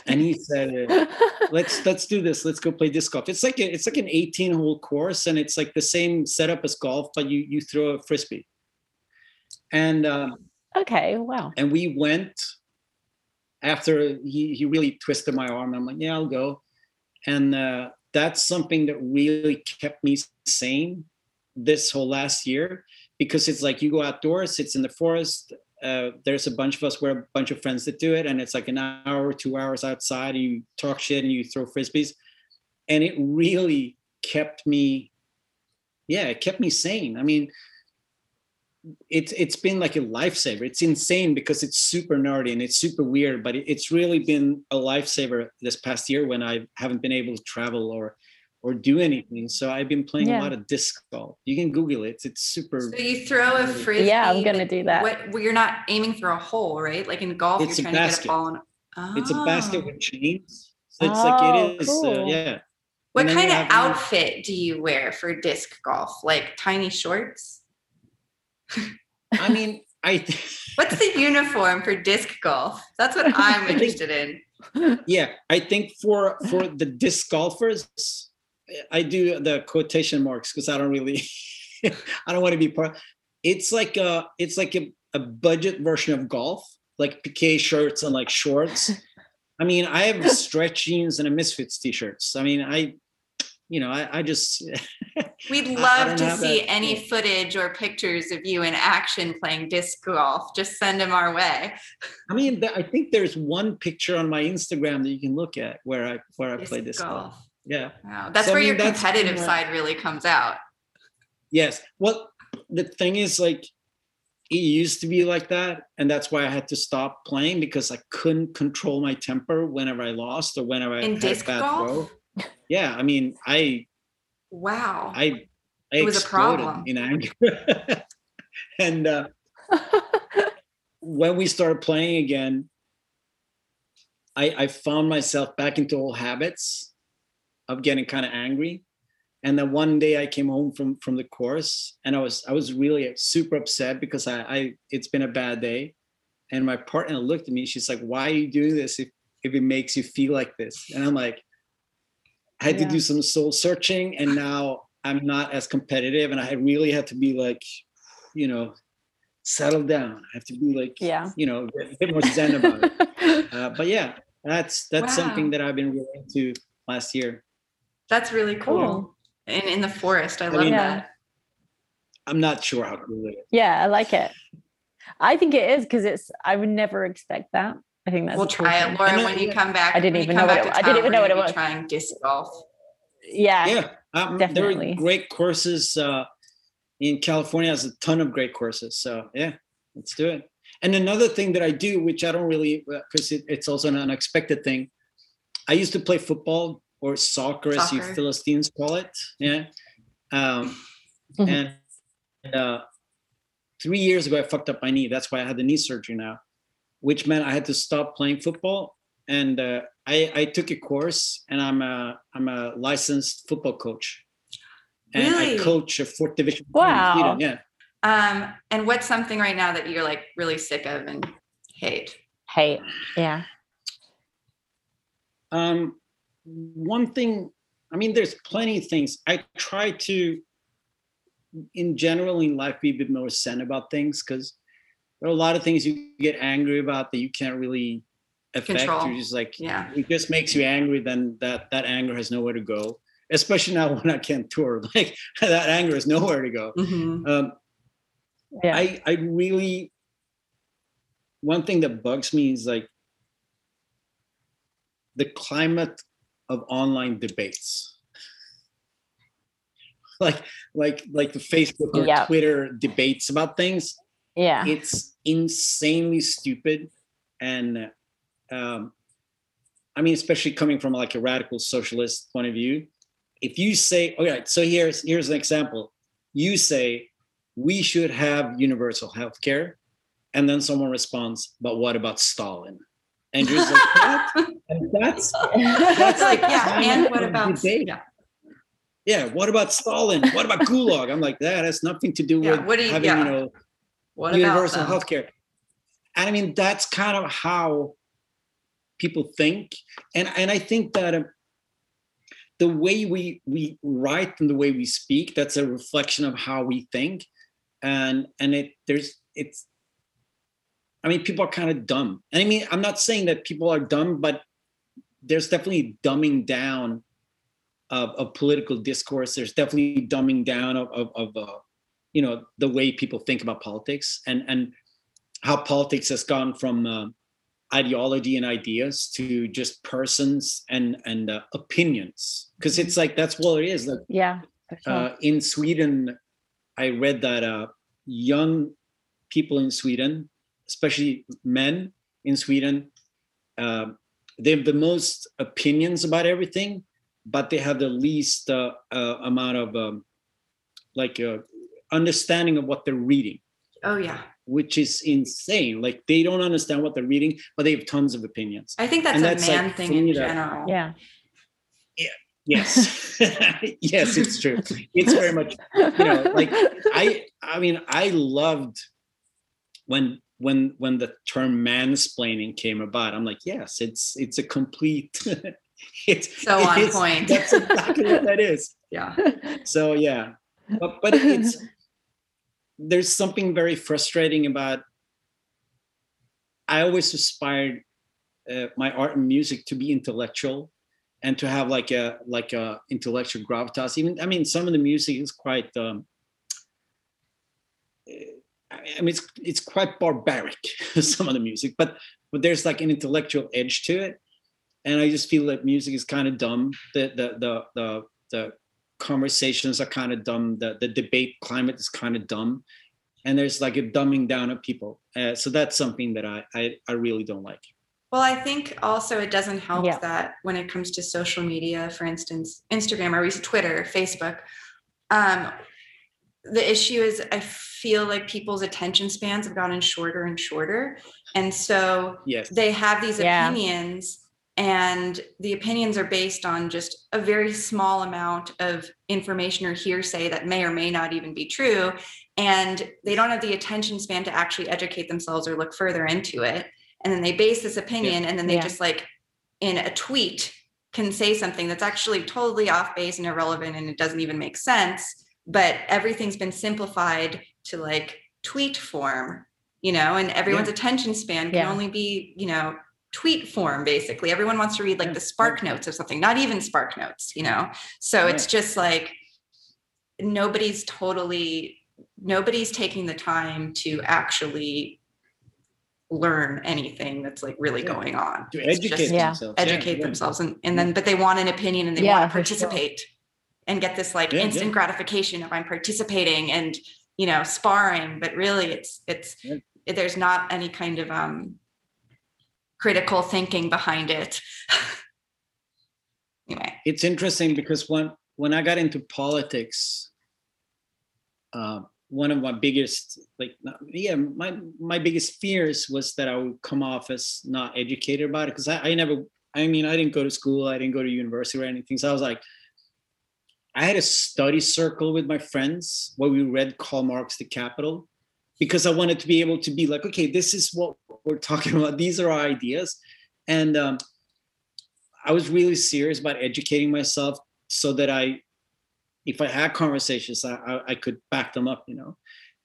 And he said, [laughs] let's let's do this. Let's go play disc golf. It's like a, it's like an 18 hole course, and it's like the same setup as golf, but you you throw a frisbee. And um, okay. Wow. and we went after he he really twisted my arm. I'm like, yeah, I'll go. And uh, that's something that really kept me sane this whole last year because it's like you go outdoors, it's in the forest. Uh, there's a bunch of us, we're a bunch of friends that do it, and it's like an hour, two hours outside. And you talk shit and you throw frisbees, and it really kept me, yeah, it kept me sane. I mean, it's it's been like a lifesaver. It's insane because it's super nerdy and it's super weird, but it, it's really been a lifesaver this past year when I haven't been able to travel or or do anything. So I've been playing Yeah. a lot of disc golf. You can Google it. It's super. So you throw a frisbee. Yeah, I'm gonna do that. What, well, you're not aiming for a hole, right? Like in golf, It's a you're trying to get basket. a ball. In, It's a basket Oh. with chains. So it's Oh, like it is. Uh, yeah. What kind of have your- outfit do you wear for disc golf? Like tiny shorts? I mean, I. [laughs] What's the uniform for disc golf? That's what [laughs] I'm interested in. yeah i think for for the disc golfers i do the quotation marks because i don't really [laughs] i don't want to be part it's like a it's like a, a budget version of golf like piqué shirts and like shorts i mean i have stretch jeans and a misfits t-shirts i mean i you know i, I just [laughs] We'd I- I love to see that- any footage or pictures of you in action playing disc golf. Just send them our way. i mean i think there's one picture on my instagram that you can look at where i where i play Disc disc golf yeah Wow. That's So, I where mean, your competitive side really comes out. Yes. Well, the thing is, like, it used to be like that, and that's why I had to stop playing because I couldn't control my temper whenever I lost or whenever I had disc bad golf? throw. Yeah, I mean, I, Wow. I, I It was a problem. in anger, [laughs] and uh, [laughs] when we started playing again, I, I found myself back into old habits of getting kind of angry. And then one day I came home from from the course and I was I was really super upset because I, I it's been a bad day. And my partner looked at me, she's like, Why are you doing this if if it makes you feel like this? And I'm like, I had Yeah. to do some soul searching and now I'm not as competitive and I really had to be like, you know, settle down. I have to be like, Yeah. you know, a bit more zen about it. [laughs] Uh, but yeah, that's that's something that I've been really into last year. That's really cool. Cool. And in the forest, I I love mean- that. I'm not sure how cool it is. yeah, I like it. I think it is because it's. I would never expect that. I think that's. We'll a cool try it, Laura. When you come back, I didn't even know what it- to I didn't even know what it was. Trying disc golf. Yeah. Yeah, um, Definitely. there are great courses uh, in California. Has a ton of great courses. So yeah, let's do it. And another thing that I do, which I don't really, because it, it's also an unexpected thing. I used to play football or soccer, as you Philistines call it. Yeah. Um, Mhm. and uh, three years ago, I fucked up my knee. That's why I had the knee surgery now, which meant I had to stop playing football. And uh, I, I took a course, and I'm a I'm a licensed football coach, and Really? I coach a fourth division. Wow. Sweden, Yeah. Um, and what's something right now that you're like really sick of and hate? Hate. Yeah. Um, one thing, I mean, there's plenty of things. I try to, in general, in life, be a bit more zen about things because there are a lot of things you get angry about that you can't really affect. Control. You're just like, Yeah. it just makes you angry. Then that that anger has nowhere to go. Especially now [laughs] when I can't tour, like [laughs] that anger is nowhere to go. Mhm. Um, Yeah. I I really one thing that bugs me is like the climate of online debates. [laughs] Like like like the Facebook or Yeah. Twitter debates about things. yeah. It's insanely stupid and um I mean especially coming from like a radical socialist point of view. If you say, all right, so here's here's an example. You say we should have universal health care. And then someone responds, but what about Stalin? And you're just like, [laughs] what? And that's That's like, yeah. And what about debate. yeah? yeah, what about Stalin? What about Gulag? I'm like, that has nothing to do Yeah, with you- having, yeah. you know, What about universal them? health care. And I mean, that's kind of how people think. And and I think that um, the way we we write and the way we speak, that's a reflection of how we think. And and it there's it's I mean, people are kind of dumb. And I mean, I'm not saying that people are dumb, but there's definitely dumbing down of, of political discourse. There's definitely dumbing down of of, of uh, you know the way people think about politics and and how politics has gone from uh, ideology and ideas to just persons and and uh, opinions because it's like that's what it is like yeah sure. uh, in sweden i read that uh, young people in sweden especially men in sweden uh, they have the most opinions about everything but they have the least uh, uh, amount of um, like uh, understanding of what they're reading Oh yeah. which is insane. Like they don't understand what they're reading, but they have tons of opinions. I think that's And a that's, like, man thing in me, that- general. yeah Yeah. Yes, [laughs] yes, it's true. It's very much you know like I I mean I loved when when when the term mansplaining came about. I'm like yes, it's it's a complete. [laughs] it's So on it's- point. That's exactly what that is. [laughs] Yeah. So yeah, but but it's there's something very frustrating about. I always aspired uh, my art and music to be intellectual, and to have like a like a intellectual gravitas. Even I mean, some of the music is quite. Um, eh, I mean, it's it's quite barbaric. [laughs] some of the music, but but there's like an intellectual edge to it, and I just feel that music is kind of dumb. The the the the the conversations are kind of dumb. The the debate climate is kind of dumb, and there's like a dumbing down of people. Uh, so that's something that I, I I really don't like. Well, I think also it doesn't help Yeah. that when it comes to social media, for instance, Instagram or even Twitter, Facebook, um, the issue is I feel like people's attention spans have gotten shorter and shorter. And so Yes. they have these Yeah. opinions and the opinions are based on just a very small amount of information or hearsay that may or may not even be true and they don't have the attention span to actually educate themselves or look further into it and then they base this opinion and then they Yeah. just like in a tweet can say something that's actually totally off base and irrelevant and it doesn't even make sense but everything's been simplified to like tweet form you know and everyone's attention span can Yeah. only be you know tweet form basically everyone wants to read like the spark notes of something not even spark notes you know so it's just like nobody's totally nobody's taking the time to actually learn anything that's like really Yeah. going on To It's educate just themselves. Yeah, educate yeah. themselves and, and then but they want an opinion and they Yeah, want to for sure. participate and get this like Yeah, yeah. instant gratification of i'm participating and you know sparring but really it's it's Yeah. there's not any kind of um critical thinking behind it. [laughs] Anyway. It's interesting because when when I got into politics, uh, one of my biggest like yeah my my biggest fears was that I would come off as not educated about it because I, I never I mean I didn't go to school I didn't go to university or anything so I was like I had a study circle with my friends where we read Karl Marx The Capital because I wanted to be able to be like okay this is what we're talking [laughs] about these are our ideas and um, I was really serious about educating myself so that I, if I had conversations, I, I, I could back them up, you know.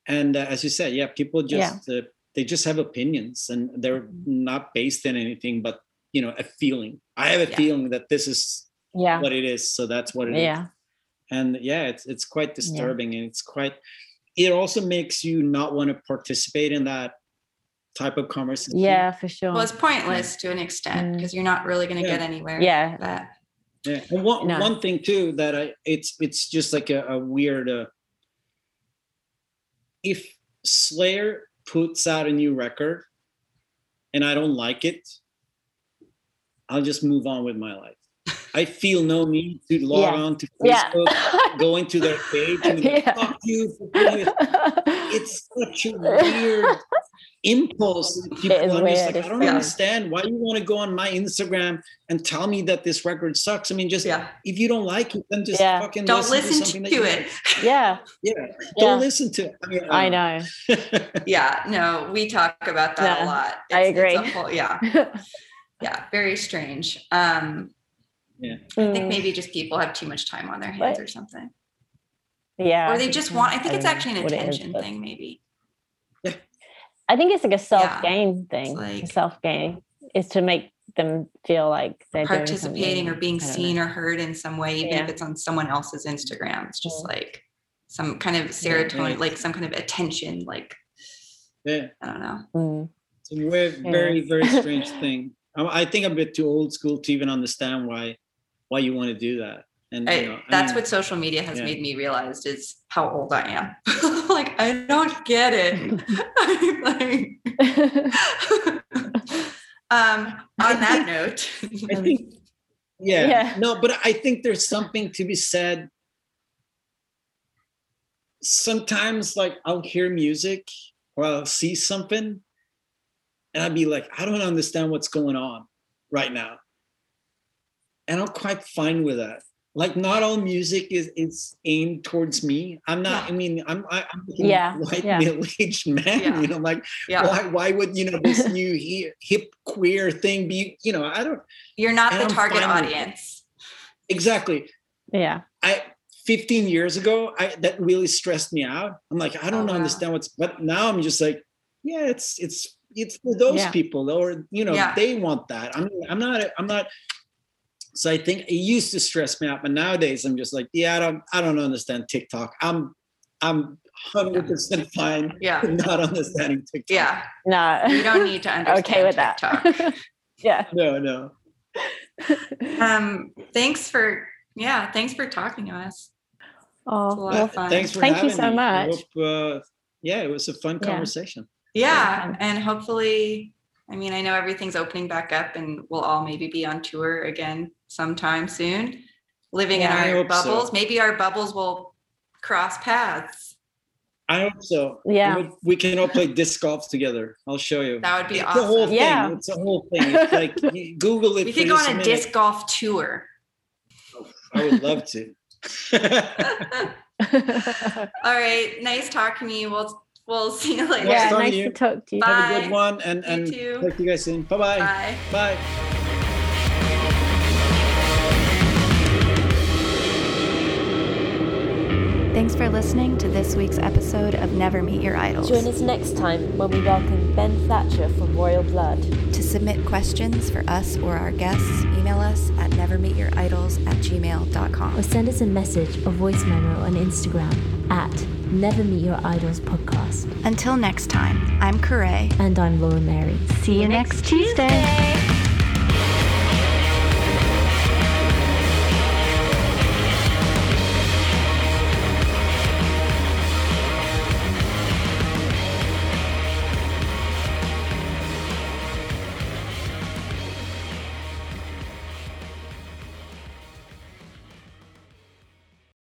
And uh, as you said, yeah, people just uh, they just have opinions and they're not based in anything but you know a feeling. I have a Yeah. feeling that this is yeah what it is, so that's what it is. yeah And yeah, it's it's quite disturbing and it's quite. It also makes you not want to participate in that type of conversation. yeah for sure well it's pointless to an extent Mm. because you're not really going to Yeah. get anywhere yeah that Yeah, and one No. one thing too that I it's it's just like a, a weird. Uh, if Slayer puts out a new record, and I don't like it, I'll just move on with my life. I feel no need to log Yeah. on to yeah Facebook, go into their [laughs] page, and be like, Yeah. fuck you for doing it. It's such a weird impulse. People, It is I'm just like, I don't weird. understand why you want to go on my Instagram and tell me that this record sucks. I mean, just yeah if you don't like it, then just Yeah. fucking don't listen something to, that it like. [laughs] yeah Yeah, Yeah. don't listen to it. I, mean, i uh, know [laughs] yeah no we talk about that a Yeah, lot I It's- it's a agree. whole- yeah yeah very strange um i think Mm, maybe just people have too much time on their hands What? or something yeah or they just want i think it's actually an what it is, attention but- thing maybe I think it's like a self gain thing. like- self gain is to make them feel like they're participating or being seen know. or heard in some way, even if it's on someone else's Instagram. It's just Yeah. like some kind of serotonin, right. like some kind of attention. Like Yeah, I don't know. Mm. it's a very, very, very strange [laughs] thing. I, I think I'm a bit too old school to even understand why why you want to do that. And I, you know, I that's mean, what social media has yeah. made me realize is how old I am. [laughs] like I don't get it. [laughs] [laughs] Um, on that note, I think, yeah, Yeah. no, but I think there's something to be said. Sometimes, like, I'll hear music or I'll see something, and I'd be like, I don't understand what's going on right now. And I'm quite fine with that. Like, not all music is is aimed towards me. I'm not. I mean, I'm I, I'm a Yeah, white yeah. middle aged man. Yeah. You know, like yeah, why why would you know this [laughs] new he- hip queer thing be? You know, I don't you're not the I'm target fine with it. audience. exactly. yeah. I 15 years ago, I that really stressed me out. I'm like, I oh, don't Oh, wow. understand what's but now I'm just like, yeah, it's it's it's for those Yeah. people, or you know, Yeah. they want that. I mean, I'm not I'm not so I think it used to stress me out, but nowadays I'm just like, yeah, I don't I don't understand TikTok. I'm I'm 100 percent fine [laughs] Yeah, not understanding TikTok. yeah. No. You don't need to [laughs] understand okay with TikTok. that. [laughs] yeah. No, no. um, thanks for yeah, thanks for talking to us. Oh, It's a lot well, of fun. Thanks for Thank you so me. Much. hope, uh, yeah, it was a fun Yeah. conversation. Yeah, fun. and hopefully, I mean, I know everything's opening back up, and we'll all maybe be on tour again sometime soon, living Yeah, in our hope so. bubbles. Maybe our bubbles will cross paths. I hope so. Yeah. We, we can all play disc golf together. I'll show you. That would be it's a whole awesome. thing. Yeah. It's a whole thing. It's [laughs] like Google it. We for could go on a minute. disc golf tour. Oh, I would love to. [laughs] all right, nice talking to you. We'll we'll see you later. yeah, talking nice to you. to talk to you. Bye. Have a good one, and You and too. talk to you guys soon. Bye-bye. Bye. Bye. Thanks for listening to this week's episode of Never Meet Your Idols. Join us next time when we welcome Ben Thatcher from Royal Blood. To submit questions for us or our guests, email us at nevermeetyouridols at gmail.com. Or send us a message or voice memo on Instagram at Never Meet Your Idols Podcast. Until next time, I'm Corray. And I'm Laura Mary. See you next Tuesday.